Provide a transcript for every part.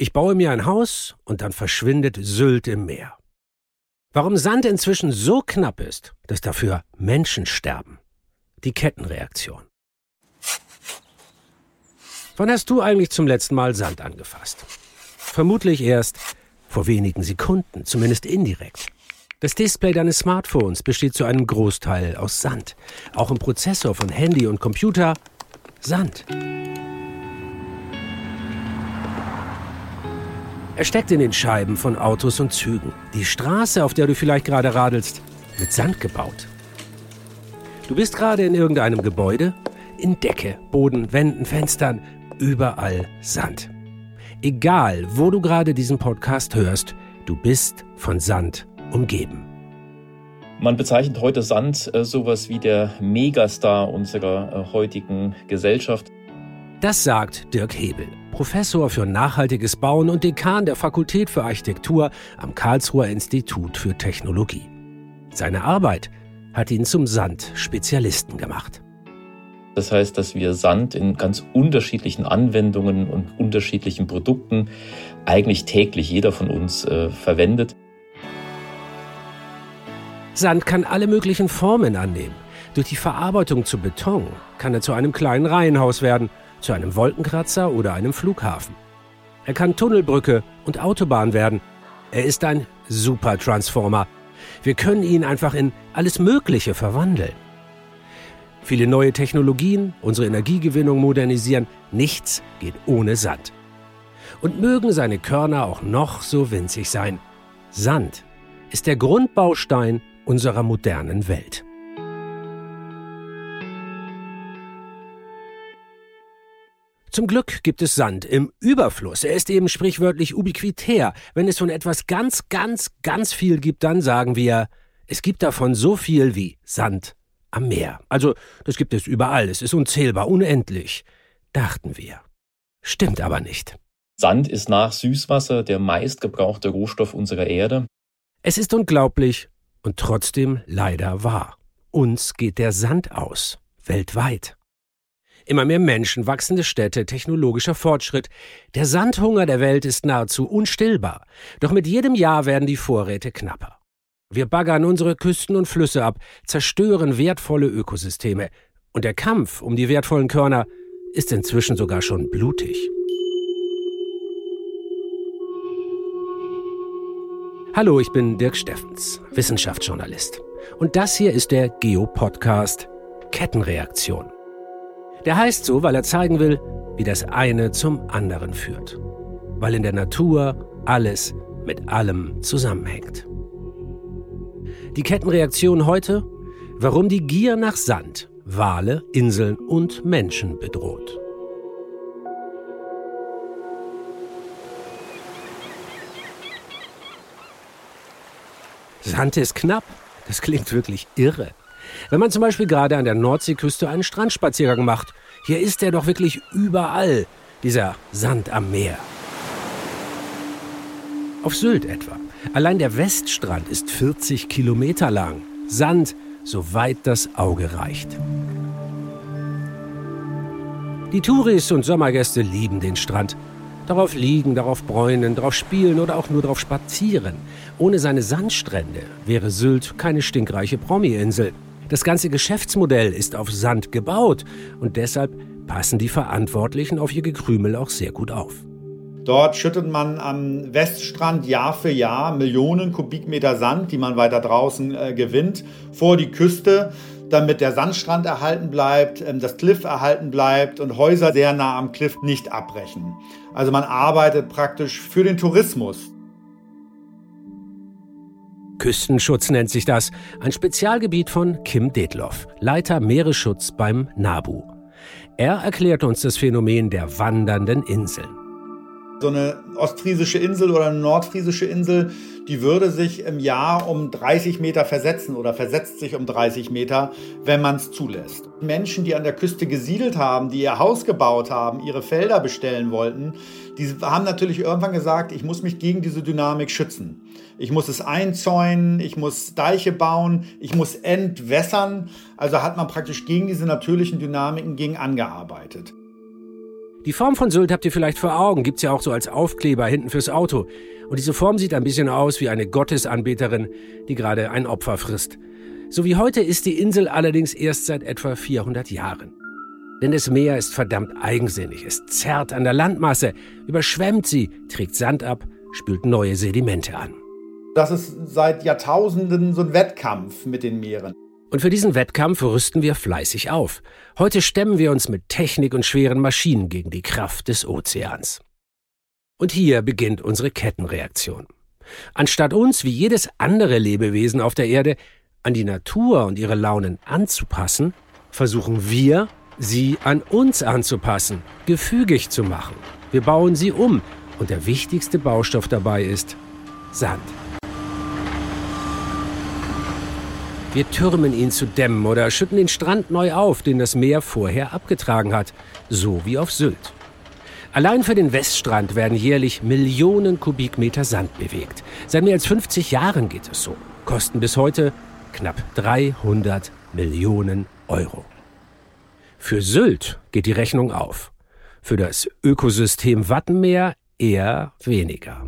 Ich baue mir ein Haus und dann verschwindet Sylt im Meer. Warum Sand inzwischen so knapp ist, dass dafür Menschen sterben. Die Kettenreaktion. Wann hast du eigentlich zum letzten Mal Sand angefasst? Vermutlich erst vor wenigen Sekunden, zumindest indirekt. Das Display deines Smartphones besteht zu einem Großteil aus Sand. Auch im Prozessor von Handy und Computer Sand. Er steckt in den Scheiben von Autos und Zügen. Die Straße, auf der du vielleicht gerade radelst, mit Sand gebaut. Du bist gerade in irgendeinem Gebäude, in Decke, Boden, Wänden, Fenstern, überall Sand. Egal, wo du gerade diesen Podcast hörst, du bist von Sand umgeben. Man bezeichnet heute Sand äh, sowas wie der Megastar unserer äh, heutigen Gesellschaft. Das sagt Dirk Hebel, Professor für nachhaltiges Bauen und Dekan der Fakultät für Architektur am Karlsruher Institut für Technologie. Seine Arbeit hat ihn zum Sand-Spezialisten gemacht. Das heißt, dass wir Sand in ganz unterschiedlichen Anwendungen und unterschiedlichen Produkten eigentlich täglich jeder von uns äh, verwendet. Sand kann alle möglichen Formen annehmen. Durch die Verarbeitung zu Beton kann er zu einem kleinen Reihenhaus werden, zu einem Wolkenkratzer oder einem Flughafen. Er kann Tunnelbrücke und Autobahn werden. Er ist ein Supertransformer. Wir können ihn einfach in alles Mögliche verwandeln. Viele neue Technologien, unsere Energiegewinnung modernisieren. Nichts geht ohne Sand. Und mögen seine Körner auch noch so winzig sein. Sand ist der Grundbaustein unserer modernen Welt. Zum Glück gibt es Sand im Überfluss. Er ist eben sprichwörtlich ubiquitär. Wenn es von etwas ganz, ganz, ganz viel gibt, dann sagen wir, es gibt davon so viel wie Sand am Meer. Also, das gibt es überall. Es ist unzählbar, unendlich. Dachten wir. Stimmt aber nicht. Sand ist nach Süßwasser der meistgebrauchte Rohstoff unserer Erde. Es ist unglaublich und trotzdem leider wahr. Uns geht der Sand aus. Weltweit. Immer mehr Menschen, wachsende Städte, technologischer Fortschritt. Der Sandhunger der Welt ist nahezu unstillbar. Doch mit jedem Jahr werden die Vorräte knapper. Wir baggern unsere Küsten und Flüsse ab, zerstören wertvolle Ökosysteme. Und der Kampf um die wertvollen Körner ist inzwischen sogar schon blutig. Hallo, ich bin Dirk Steffens, Wissenschaftsjournalist. Und das hier ist der Geo-Podcast Kettenreaktion. Der heißt so, weil er zeigen will, wie das eine zum anderen führt. Weil in der Natur alles mit allem zusammenhängt. Die Kettenreaktion heute, warum die Gier nach Sand Wale, Inseln und Menschen bedroht. Sand ist knapp. Das klingt wirklich irre. Wenn man zum Beispiel gerade an der Nordseeküste einen Strandspaziergang macht, hier ist er doch wirklich überall, dieser Sand am Meer. Auf Sylt etwa. Allein der Weststrand ist 40 Kilometer lang. Sand, soweit das Auge reicht. Die Touris und Sommergäste lieben den Strand. Darauf liegen, darauf bräunen, darauf spielen oder auch nur darauf spazieren. Ohne seine Sandstrände wäre Sylt keine stinkreiche Promi-Insel. Das ganze Geschäftsmodell ist auf Sand gebaut und deshalb passen die Verantwortlichen auf ihr Gekrümel auch sehr gut auf. Dort schüttet man am Weststrand Jahr für Jahr Millionen Kubikmeter Sand, die man weiter draußen äh, gewinnt, vor die Küste, damit der Sandstrand erhalten bleibt, ähm, das Cliff erhalten bleibt und Häuser sehr nah am Cliff nicht abbrechen. Also man arbeitet praktisch für den Tourismus. Küstenschutz nennt sich das, ein Spezialgebiet von Kim Detloff, Leiter Meeresschutz beim NABU. Er erklärt uns das Phänomen der wandernden Inseln. So eine ostfriesische Insel oder eine nordfriesische Insel, die würde sich im Jahr um 30 Meter versetzen oder versetzt sich um 30 Meter, wenn man es zulässt. Menschen, die an der Küste gesiedelt haben, die ihr Haus gebaut haben, ihre Felder bestellen wollten, die haben natürlich irgendwann gesagt, ich muss mich gegen diese Dynamik schützen. Ich muss es einzäunen, ich muss Deiche bauen, ich muss entwässern. Also hat man praktisch gegen diese natürlichen Dynamiken gegen angearbeitet. Die Form von Sylt habt ihr vielleicht vor Augen, gibt's ja auch so als Aufkleber hinten fürs Auto. Und diese Form sieht ein bisschen aus wie eine Gottesanbeterin, die gerade ein Opfer frisst. So wie heute ist die Insel allerdings erst seit etwa 400 Jahren. Denn das Meer ist verdammt eigensinnig. Es zerrt an der Landmasse, überschwemmt sie, trägt Sand ab, spült neue Sedimente an. Das ist seit Jahrtausenden so ein Wettkampf mit den Meeren. Und für diesen Wettkampf rüsten wir fleißig auf. Heute stemmen wir uns mit Technik und schweren Maschinen gegen die Kraft des Ozeans. Und hier beginnt unsere Kettenreaktion. Anstatt uns, wie jedes andere Lebewesen auf der Erde, an die Natur und ihre Launen anzupassen, versuchen wir, sie an uns anzupassen, gefügig zu machen. Wir bauen sie um und der wichtigste Baustoff dabei ist Sand. Wir türmen ihn zu Dämmen oder schütten den Strand neu auf, den das Meer vorher abgetragen hat, so wie auf Sylt. Allein für den Weststrand werden jährlich Millionen Kubikmeter Sand bewegt. Seit mehr als 50 Jahren geht es so. Kosten bis heute knapp 300 Millionen Euro. Für Sylt geht die Rechnung auf. Für das Ökosystem Wattenmeer eher weniger.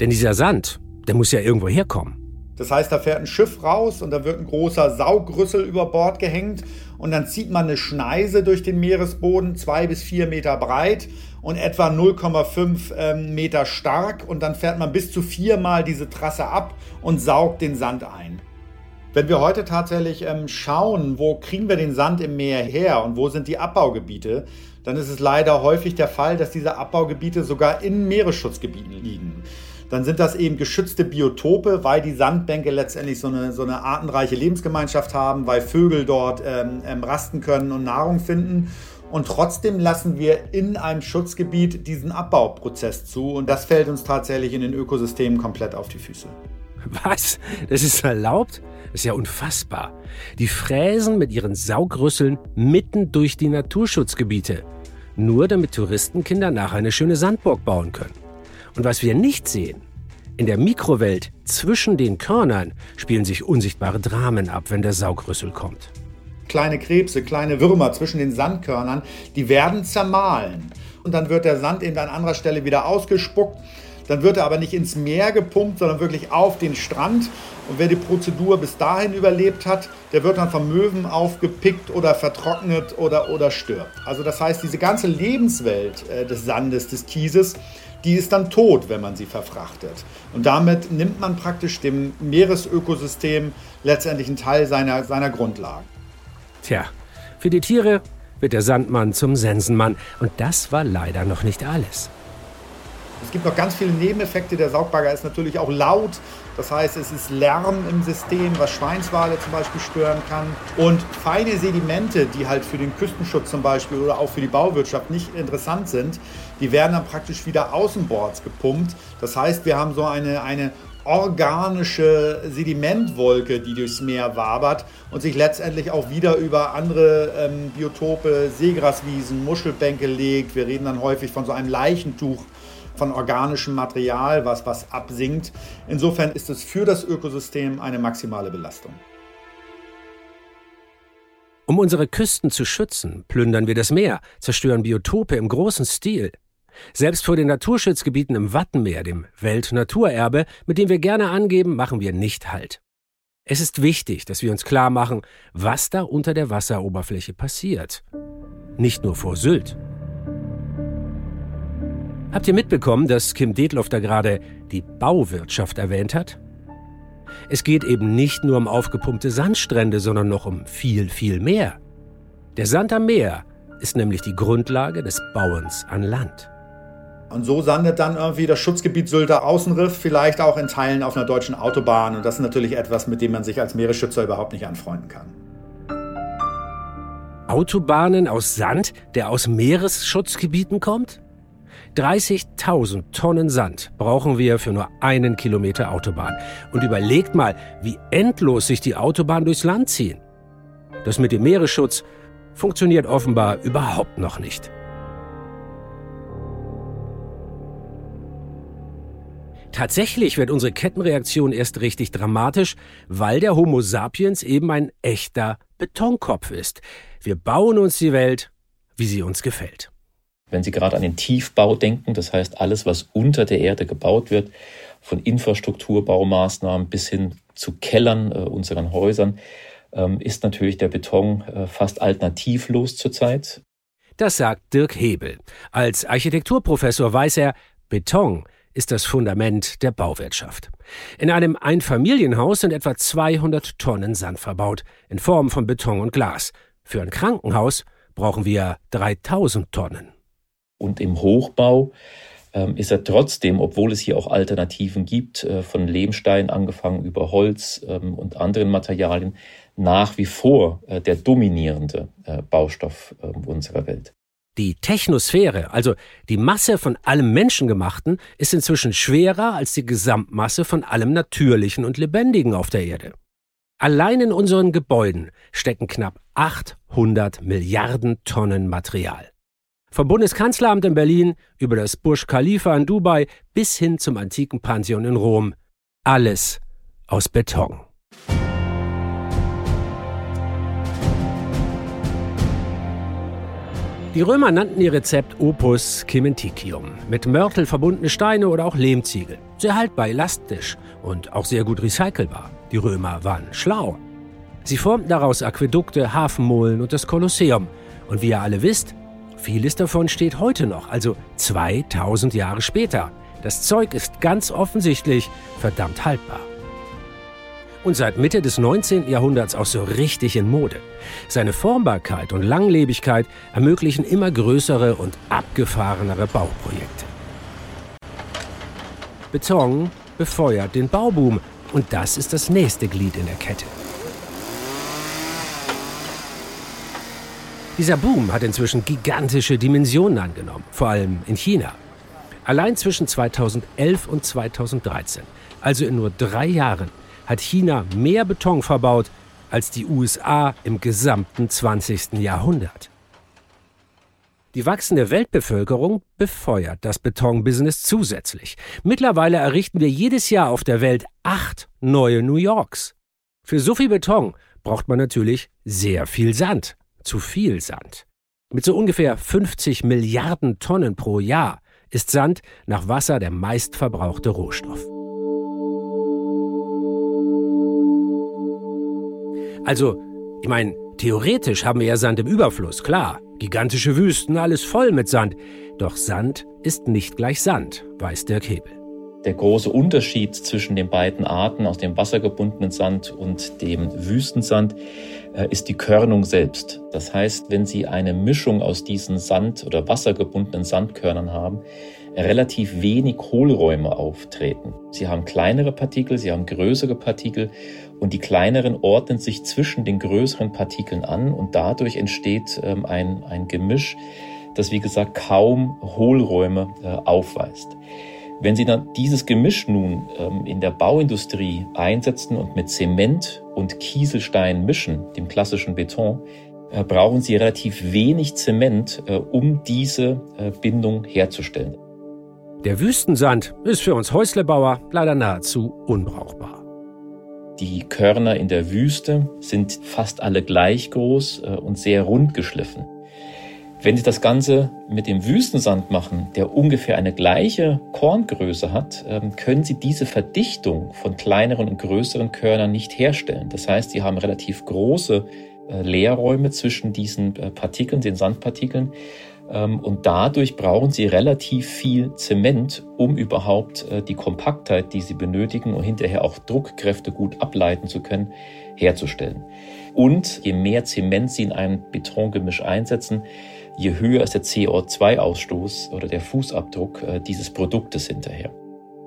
Denn dieser Sand der muss ja irgendwo herkommen. Das heißt, da fährt ein Schiff raus und da wird ein großer Saugrüssel über Bord gehängt und dann zieht man eine Schneise durch den Meeresboden, zwei bis vier Meter breit und etwa 0,5 ähm, Meter stark und dann fährt man bis zu viermal diese Trasse ab und saugt den Sand ein. Wenn wir heute tatsächlich ähm, schauen, wo kriegen wir den Sand im Meer her und wo sind die Abbaugebiete, dann ist es leider häufig der Fall, dass diese Abbaugebiete sogar in Meeresschutzgebieten liegen dann sind das eben geschützte Biotope, weil die Sandbänke letztendlich so eine, so eine artenreiche Lebensgemeinschaft haben, weil Vögel dort ähm, ähm, rasten können und Nahrung finden. Und trotzdem lassen wir in einem Schutzgebiet diesen Abbauprozess zu. Und das fällt uns tatsächlich in den Ökosystemen komplett auf die Füße. Was? Das ist erlaubt? Das ist ja unfassbar. Die fräsen mit ihren Saugrüsseln mitten durch die Naturschutzgebiete. Nur damit Touristenkinder nachher eine schöne Sandburg bauen können. Und was wir nicht sehen, in der Mikrowelt zwischen den Körnern spielen sich unsichtbare Dramen ab, wenn der Saugrüssel kommt. Kleine Krebse, kleine Würmer zwischen den Sandkörnern, die werden zermahlen. Und dann wird der Sand eben an anderer Stelle wieder ausgespuckt. Dann wird er aber nicht ins Meer gepumpt, sondern wirklich auf den Strand. Und wer die Prozedur bis dahin überlebt hat, der wird dann vom Möwen aufgepickt oder vertrocknet oder, oder stirbt. Also das heißt, diese ganze Lebenswelt äh, des Sandes, des Kieses, die ist dann tot, wenn man sie verfrachtet. Und damit nimmt man praktisch dem Meeresökosystem letztendlich einen Teil seiner, seiner Grundlagen. Tja, für die Tiere wird der Sandmann zum Sensenmann. Und das war leider noch nicht alles. Es gibt noch ganz viele Nebeneffekte. Der Saugbagger ist natürlich auch laut. Das heißt, es ist Lärm im System, was Schweinswale zum Beispiel stören kann. Und feine Sedimente, die halt für den Küstenschutz zum Beispiel oder auch für die Bauwirtschaft nicht interessant sind, die werden dann praktisch wieder außenbords gepumpt. Das heißt, wir haben so eine, eine organische Sedimentwolke, die durchs Meer wabert und sich letztendlich auch wieder über andere ähm, Biotope, Seegraswiesen, Muschelbänke legt. Wir reden dann häufig von so einem Leichentuch von organischem Material, was, was absinkt. Insofern ist es für das Ökosystem eine maximale Belastung. Um unsere Küsten zu schützen, plündern wir das Meer, zerstören Biotope im großen Stil. Selbst vor den Naturschutzgebieten im Wattenmeer, dem Weltnaturerbe, mit dem wir gerne angeben, machen wir nicht Halt. Es ist wichtig, dass wir uns klar machen, was da unter der Wasseroberfläche passiert. Nicht nur vor Sylt. Habt ihr mitbekommen, dass Kim Detloff da gerade die Bauwirtschaft erwähnt hat? Es geht eben nicht nur um aufgepumpte Sandstrände, sondern noch um viel, viel mehr. Der Sand am Meer ist nämlich die Grundlage des Bauens an Land. Und so sandet dann irgendwie das Schutzgebiet Sylter Außenriff vielleicht auch in Teilen auf einer deutschen Autobahn. Und das ist natürlich etwas, mit dem man sich als Meeresschützer überhaupt nicht anfreunden kann. Autobahnen aus Sand, der aus Meeresschutzgebieten kommt? 30.000 Tonnen Sand brauchen wir für nur einen Kilometer Autobahn. Und überlegt mal, wie endlos sich die Autobahn durchs Land ziehen. Das mit dem Meeresschutz funktioniert offenbar überhaupt noch nicht. Tatsächlich wird unsere Kettenreaktion erst richtig dramatisch, weil der Homo sapiens eben ein echter Betonkopf ist. Wir bauen uns die Welt, wie sie uns gefällt. Wenn Sie gerade an den Tiefbau denken, das heißt alles, was unter der Erde gebaut wird, von Infrastrukturbaumaßnahmen bis hin zu Kellern äh, unseren Häusern, ähm, ist natürlich der Beton äh, fast alternativlos zurzeit. Das sagt Dirk Hebel. Als Architekturprofessor weiß er, Beton ist das Fundament der Bauwirtschaft. In einem Einfamilienhaus sind etwa 200 Tonnen Sand verbaut, in Form von Beton und Glas. Für ein Krankenhaus brauchen wir 3000 Tonnen. Und im Hochbau ähm, ist er trotzdem, obwohl es hier auch Alternativen gibt, äh, von Lehmstein angefangen über Holz ähm, und anderen Materialien, nach wie vor äh, der dominierende äh, Baustoff äh, unserer Welt. Die Technosphäre, also die Masse von allem Menschengemachten, ist inzwischen schwerer als die Gesamtmasse von allem Natürlichen und Lebendigen auf der Erde. Allein in unseren Gebäuden stecken knapp 800 Milliarden Tonnen Material. Vom Bundeskanzleramt in Berlin über das Burj Khalifa in Dubai bis hin zum antiken Pantheon in Rom. Alles aus Beton. Die Römer nannten ihr Rezept Opus Cementicium, mit Mörtel verbundene Steine oder auch Lehmziegel. Sehr haltbar, elastisch und auch sehr gut recycelbar. Die Römer waren schlau. Sie formten daraus Aquädukte, Hafenmolen und das Kolosseum. Und wie ihr alle wisst, vieles davon steht heute noch, also 2000 Jahre später. Das Zeug ist ganz offensichtlich verdammt haltbar und seit Mitte des 19. Jahrhunderts auch so richtig in Mode. Seine Formbarkeit und Langlebigkeit ermöglichen immer größere und abgefahrenere Bauprojekte. Beton befeuert den Bauboom und das ist das nächste Glied in der Kette. Dieser Boom hat inzwischen gigantische Dimensionen angenommen, vor allem in China. Allein zwischen 2011 und 2013, also in nur drei Jahren, hat China mehr Beton verbaut als die USA im gesamten 20. Jahrhundert. Die wachsende Weltbevölkerung befeuert das Betonbusiness zusätzlich. Mittlerweile errichten wir jedes Jahr auf der Welt acht neue New Yorks. Für so viel Beton braucht man natürlich sehr viel Sand. Zu viel Sand. Mit so ungefähr 50 Milliarden Tonnen pro Jahr ist Sand nach Wasser der meistverbrauchte Rohstoff. Also, ich meine, theoretisch haben wir ja Sand im Überfluss, klar. Gigantische Wüsten, alles voll mit Sand. Doch Sand ist nicht gleich Sand, weiß Dirk Hebel. Der große Unterschied zwischen den beiden Arten aus dem wassergebundenen Sand und dem Wüstensand äh, ist die Körnung selbst. Das heißt, wenn Sie eine Mischung aus diesen Sand- oder wassergebundenen Sandkörnern haben, relativ wenig Hohlräume auftreten. Sie haben kleinere Partikel, sie haben größere Partikel und die kleineren ordnen sich zwischen den größeren Partikeln an und dadurch entsteht ähm, ein, ein Gemisch, das wie gesagt kaum Hohlräume äh, aufweist. Wenn Sie dann dieses Gemisch nun ähm, in der Bauindustrie einsetzen und mit Zement und Kieselstein mischen, dem klassischen Beton, äh, brauchen Sie relativ wenig Zement, äh, um diese äh, Bindung herzustellen. Der Wüstensand ist für uns Häuslebauer leider nahezu unbrauchbar. Die Körner in der Wüste sind fast alle gleich groß äh, und sehr rund geschliffen. Wenn Sie das Ganze mit dem Wüstensand machen, der ungefähr eine gleiche Korngröße hat, ähm, können Sie diese Verdichtung von kleineren und größeren Körnern nicht herstellen. Das heißt, Sie haben relativ große äh, Leerräume zwischen diesen äh, Partikeln, den Sandpartikeln. Ähm, und dadurch brauchen sie relativ viel Zement, um überhaupt äh, die Kompaktheit, die sie benötigen und hinterher auch Druckkräfte gut ableiten zu können, herzustellen. Und je mehr Zement sie in einem Betongemisch einsetzen, je höher ist der CO2-Ausstoß oder der Fußabdruck äh, dieses Produktes hinterher.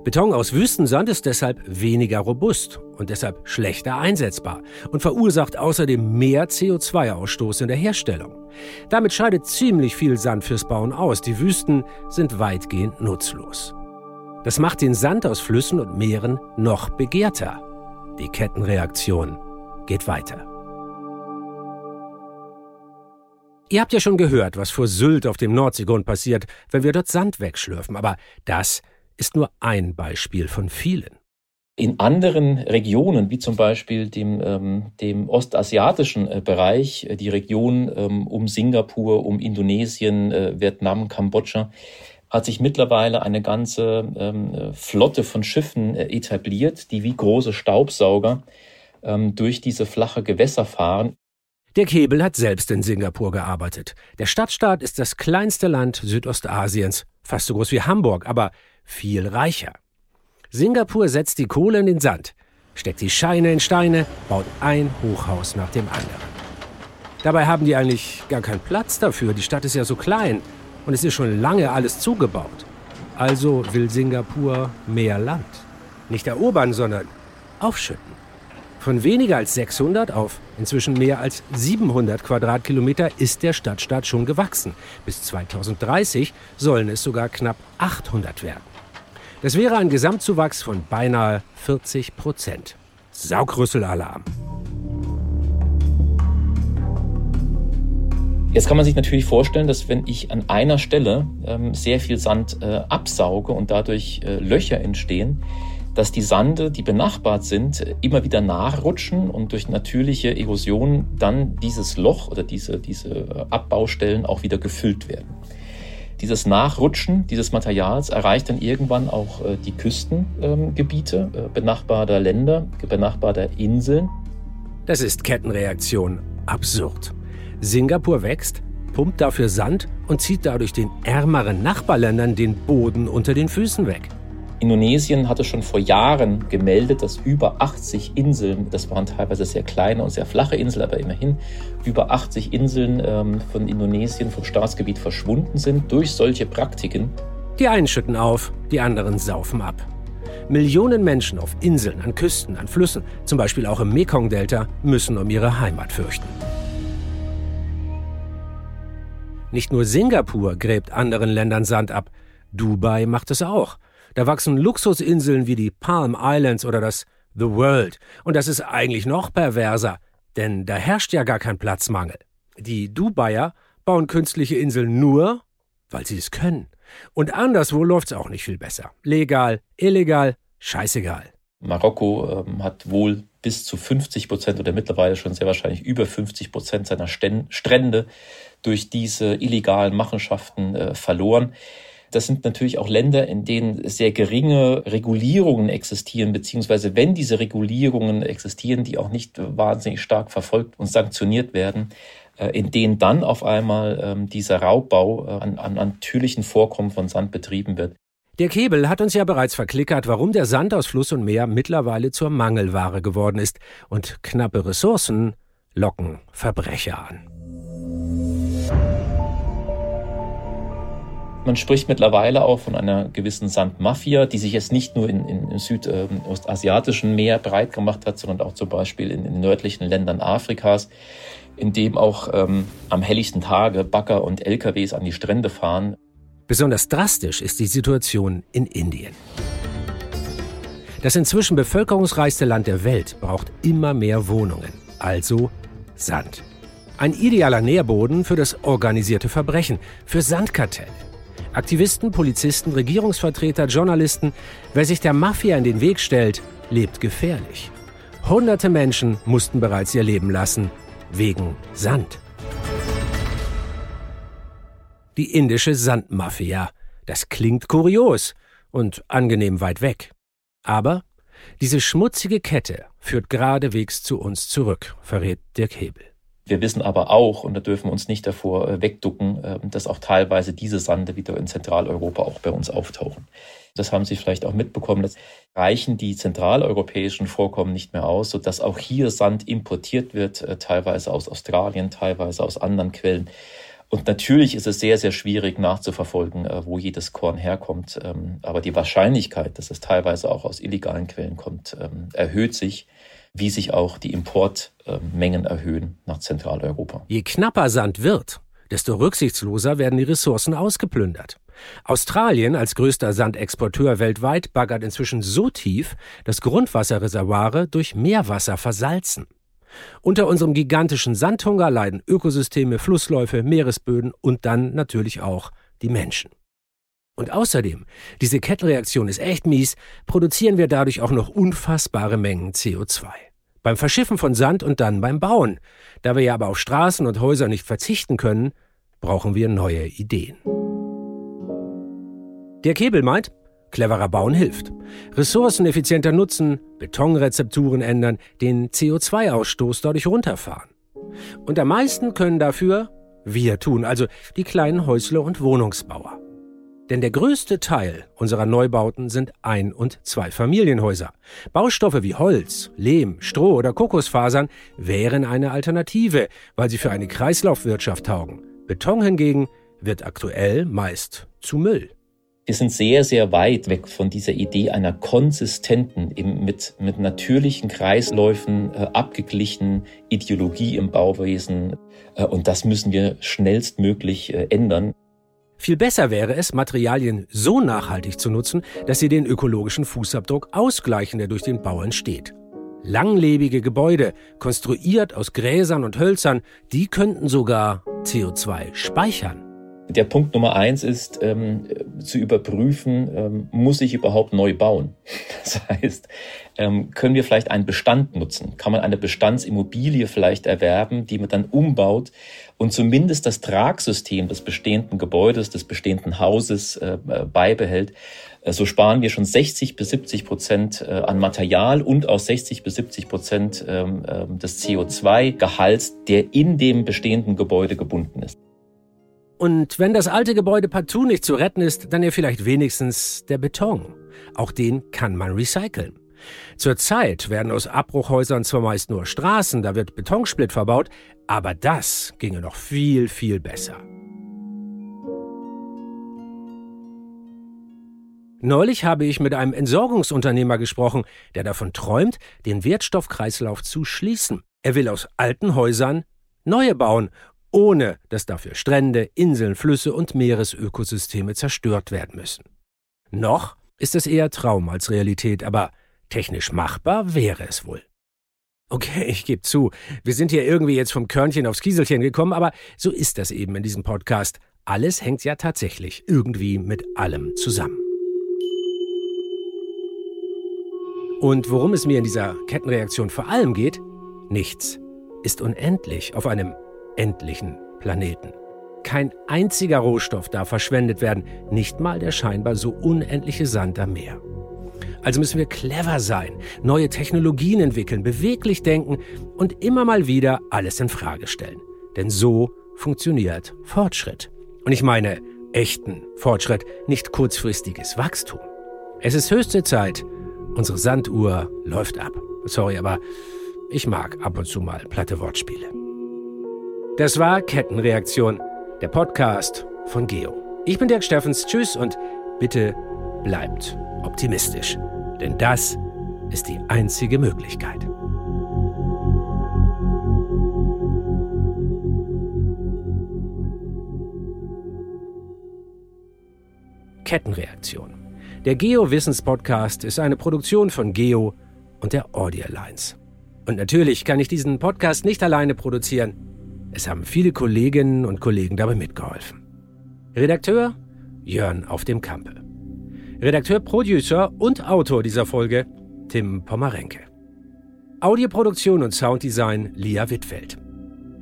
Beton aus Wüstensand ist deshalb weniger robust und deshalb schlechter einsetzbar und verursacht außerdem mehr CO2-Ausstoß in der Herstellung. Damit scheidet ziemlich viel Sand fürs Bauen aus. Die Wüsten sind weitgehend nutzlos. Das macht den Sand aus Flüssen und Meeren noch begehrter. Die Kettenreaktion geht weiter. Ihr habt ja schon gehört, was vor Sylt auf dem Nordseegrund passiert, wenn wir dort Sand wegschlürfen, aber das ist nur ein Beispiel von vielen. In anderen Regionen, wie zum Beispiel dem, ähm, dem ostasiatischen äh, Bereich, äh, die Region ähm, um Singapur, um Indonesien, äh, Vietnam, Kambodscha, hat sich mittlerweile eine ganze ähm, äh, Flotte von Schiffen äh, etabliert, die wie große Staubsauger ähm, durch diese flache Gewässer fahren. Der Kebel hat selbst in Singapur gearbeitet. Der Stadtstaat ist das kleinste Land Südostasiens, fast so groß wie Hamburg, aber viel reicher. Singapur setzt die Kohle in den Sand, steckt die Scheine in Steine, baut ein Hochhaus nach dem anderen. Dabei haben die eigentlich gar keinen Platz dafür. Die Stadt ist ja so klein und es ist schon lange alles zugebaut. Also will Singapur mehr Land. Nicht erobern, sondern aufschütten. Von weniger als 600 auf inzwischen mehr als 700 Quadratkilometer ist der Stadtstaat schon gewachsen. Bis 2030 sollen es sogar knapp 800 werden. Das wäre ein Gesamtzuwachs von beinahe 40 Prozent. Saugrüsselalarm. Jetzt kann man sich natürlich vorstellen, dass wenn ich an einer Stelle ähm, sehr viel Sand äh, absauge und dadurch äh, Löcher entstehen, dass die Sande, die benachbart sind, immer wieder nachrutschen und durch natürliche Erosion dann dieses Loch oder diese, diese äh, Abbaustellen auch wieder gefüllt werden. Dieses Nachrutschen dieses Materials erreicht dann irgendwann auch äh, die Küstengebiete äh, benachbarter Länder, benachbarter Inseln. Das ist Kettenreaktion absurd. Singapur wächst, pumpt dafür Sand und zieht dadurch den ärmeren Nachbarländern den Boden unter den Füßen weg. Indonesien hatte schon vor Jahren gemeldet, dass über 80 Inseln, das waren teilweise sehr kleine und sehr flache Inseln, aber immerhin über 80 Inseln ähm, von Indonesien vom Staatsgebiet verschwunden sind durch solche Praktiken. Die einen schütten auf, die anderen saufen ab. Millionen Menschen auf Inseln, an Küsten, an Flüssen, zum Beispiel auch im Mekong-Delta, müssen um ihre Heimat fürchten. Nicht nur Singapur gräbt anderen Ländern Sand ab, Dubai macht es auch. Da wachsen Luxusinseln wie die Palm Islands oder das The World. Und das ist eigentlich noch perverser, denn da herrscht ja gar kein Platzmangel. Die Dubaier bauen künstliche Inseln nur, weil sie es können. Und anderswo läuft's auch nicht viel besser. Legal, illegal, scheißegal. Marokko ähm, hat wohl bis zu 50 Prozent oder mittlerweile schon sehr wahrscheinlich über 50 Prozent seiner Strände durch diese illegalen Machenschaften äh, verloren. Das sind natürlich auch Länder, in denen sehr geringe Regulierungen existieren, beziehungsweise wenn diese Regulierungen existieren, die auch nicht wahnsinnig stark verfolgt und sanktioniert werden, äh, in denen dann auf einmal ähm, dieser Raubbau äh, an, an natürlichen Vorkommen von Sand betrieben wird. Der Kebel hat uns ja bereits verklickert, warum der Sand aus Fluss und Meer mittlerweile zur Mangelware geworden ist und knappe Ressourcen locken Verbrecher an. Man spricht mittlerweile auch von einer gewissen Sandmafia, die sich jetzt nicht nur in, in, im südostasiatischen Meer breit gemacht hat, sondern auch zum Beispiel in, den nördlichen Ländern Afrikas, in dem auch ähm, am helllichten Tage Bagger und LKWs an die Strände fahren. Besonders drastisch ist die Situation in Indien. Das inzwischen bevölkerungsreichste Land der Welt braucht immer mehr Wohnungen, also Sand. Ein idealer Nährboden für das organisierte Verbrechen, für Sandkartelle. Aktivisten, Polizisten, Regierungsvertreter, Journalisten, wer sich der Mafia in den Weg stellt, lebt gefährlich. Hunderte Menschen mussten bereits ihr Leben lassen, wegen Sand. Die indische Sandmafia. Das klingt kurios und angenehm weit weg. Aber diese schmutzige Kette führt geradewegs zu uns zurück, verrät Dirk Hebel. Wir wissen aber auch, und da dürfen wir uns nicht davor äh, wegducken, äh, dass auch teilweise diese Sande wieder in Zentraleuropa auch bei uns auftauchen. Das haben Sie vielleicht auch mitbekommen. Das reichen die zentraleuropäischen Vorkommen nicht mehr aus, sodass auch hier Sand importiert wird, äh, teilweise aus Australien, teilweise aus anderen Quellen. Und natürlich ist es sehr, sehr schwierig nachzuverfolgen, wo jedes Korn herkommt. Ähm, aber die Wahrscheinlichkeit, dass es teilweise auch aus illegalen Quellen kommt, ähm, erhöht sich wie sich auch die Importmengen erhöhen nach Zentraleuropa. Je knapper Sand wird, desto rücksichtsloser werden die Ressourcen ausgeplündert. Australien als größter Sandexporteur weltweit baggert inzwischen so tief, dass Grundwasserreservoire durch Meerwasser versalzen. Unter unserem gigantischen Sandhunger leiden Ökosysteme, Flussläufe, Meeresböden und dann natürlich auch die Menschen. Und außerdem, diese Kettenreaktion ist echt mies, produzieren wir dadurch auch noch unfassbare Mengen CO2. Beim Verschiffen von Sand und dann beim Bauen. Da wir ja aber auf Straßen und Häuser nicht verzichten können, brauchen wir neue Ideen. Der Kebel meint, cleverer Bauen hilft. Ressourcen effizienter nutzen, Betonrezepturen ändern, den CO2-Ausstoß dadurch runterfahren. Und am meisten können dafür wir tun, also die kleinen Häusler und Wohnungsbauer. Denn der größte Teil unserer Neubauten sind Ein- und Zweifamilienhäuser. Baustoffe wie Holz, Lehm, Stroh oder Kokosfasern wären eine Alternative, weil sie für eine Kreislaufwirtschaft taugen. Beton hingegen wird aktuell meist zu Müll. Wir sind sehr, sehr weit weg von dieser Idee einer konsistenten, mit, mit natürlichen Kreisläufen äh, abgeglichenen Ideologie im Bauwesen. Äh, und das müssen wir schnellstmöglich äh, ändern. Viel besser wäre es, Materialien so nachhaltig zu nutzen, dass sie den ökologischen Fußabdruck ausgleichen, der durch den Bau entsteht. Langlebige Gebäude, konstruiert aus Gräsern und Hölzern, die könnten sogar CO2 speichern. Der Punkt Nummer eins ist ähm, zu überprüfen, ähm, muss ich überhaupt neu bauen? Das heißt, ähm, können wir vielleicht einen Bestand nutzen? Kann man eine Bestandsimmobilie vielleicht erwerben, die man dann umbaut und zumindest das Tragsystem des bestehenden Gebäudes, des bestehenden Hauses äh, äh beibehält? Äh, so sparen wir schon 60 bis 70 Prozent äh, an Material und auch 60 bis 70 Prozent ähm, ähm, des CO2-Gehalts, der in dem bestehenden Gebäude gebunden ist. Und wenn das alte Gebäude partout nicht zu retten ist, dann ja vielleicht wenigstens der Beton. Auch den kann man recyceln. Zurzeit werden aus Abbruchhäusern zwar meist nur Straßen, da wird Betonsplit verbaut, aber das ginge noch viel, viel besser. Neulich habe ich mit einem Entsorgungsunternehmer gesprochen, der davon träumt, den Wertstoffkreislauf zu schließen. Er will aus alten Häusern neue bauen ohne dass dafür Strände, Inseln, Flüsse und Meeresökosysteme zerstört werden müssen. Noch ist es eher Traum als Realität, aber technisch machbar wäre es wohl. Okay, ich gebe zu, wir sind hier irgendwie jetzt vom Körnchen aufs Kieselchen gekommen, aber so ist das eben in diesem Podcast. Alles hängt ja tatsächlich irgendwie mit allem zusammen. Und worum es mir in dieser Kettenreaktion vor allem geht, nichts ist unendlich auf einem endlichen Planeten. Kein einziger Rohstoff darf verschwendet werden, nicht mal der scheinbar so unendliche Sand am Meer. Also müssen wir clever sein, neue Technologien entwickeln, beweglich denken und immer mal wieder alles in Frage stellen. Denn so funktioniert Fortschritt. Und ich meine echten Fortschritt, nicht kurzfristiges Wachstum. Es ist höchste Zeit, unsere Sanduhr läuft ab. Sorry, aber ich mag ab und zu mal platte Wortspiele. Das war Kettenreaktion, der Podcast von Geo. Ich bin Dirk Steffens. Tschüss und bitte bleibt optimistisch, denn das ist die einzige Möglichkeit. Kettenreaktion. Der Geo-Wissens-Podcast ist eine Produktion von Geo und der Audio Alliance. Und natürlich kann ich diesen Podcast nicht alleine produzieren. Es haben viele Kolleginnen und Kollegen dabei mitgeholfen. Redakteur Jörn auf dem Kampe. Redakteur, Producer und Autor dieser Folge Tim Pommerenke. Audioproduktion und Sounddesign Lia Wittfeld.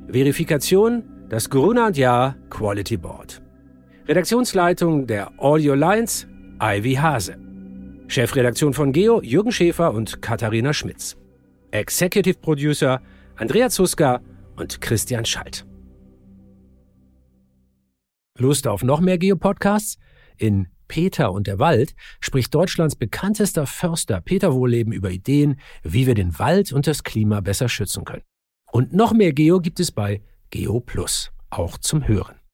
Verifikation das Gruner Jahr Quality Board. Redaktionsleitung der Audio Lines Ivy Hase. Chefredaktion von Geo Jürgen Schäfer und Katharina Schmitz. Executive Producer Andrea Zuska und Christian Schalt. Lust auf noch mehr Geopodcasts? In Peter und der Wald spricht Deutschlands bekanntester Förster Peter Wohleben über Ideen, wie wir den Wald und das Klima besser schützen können. Und noch mehr Geo gibt es bei Geo Plus, auch zum Hören.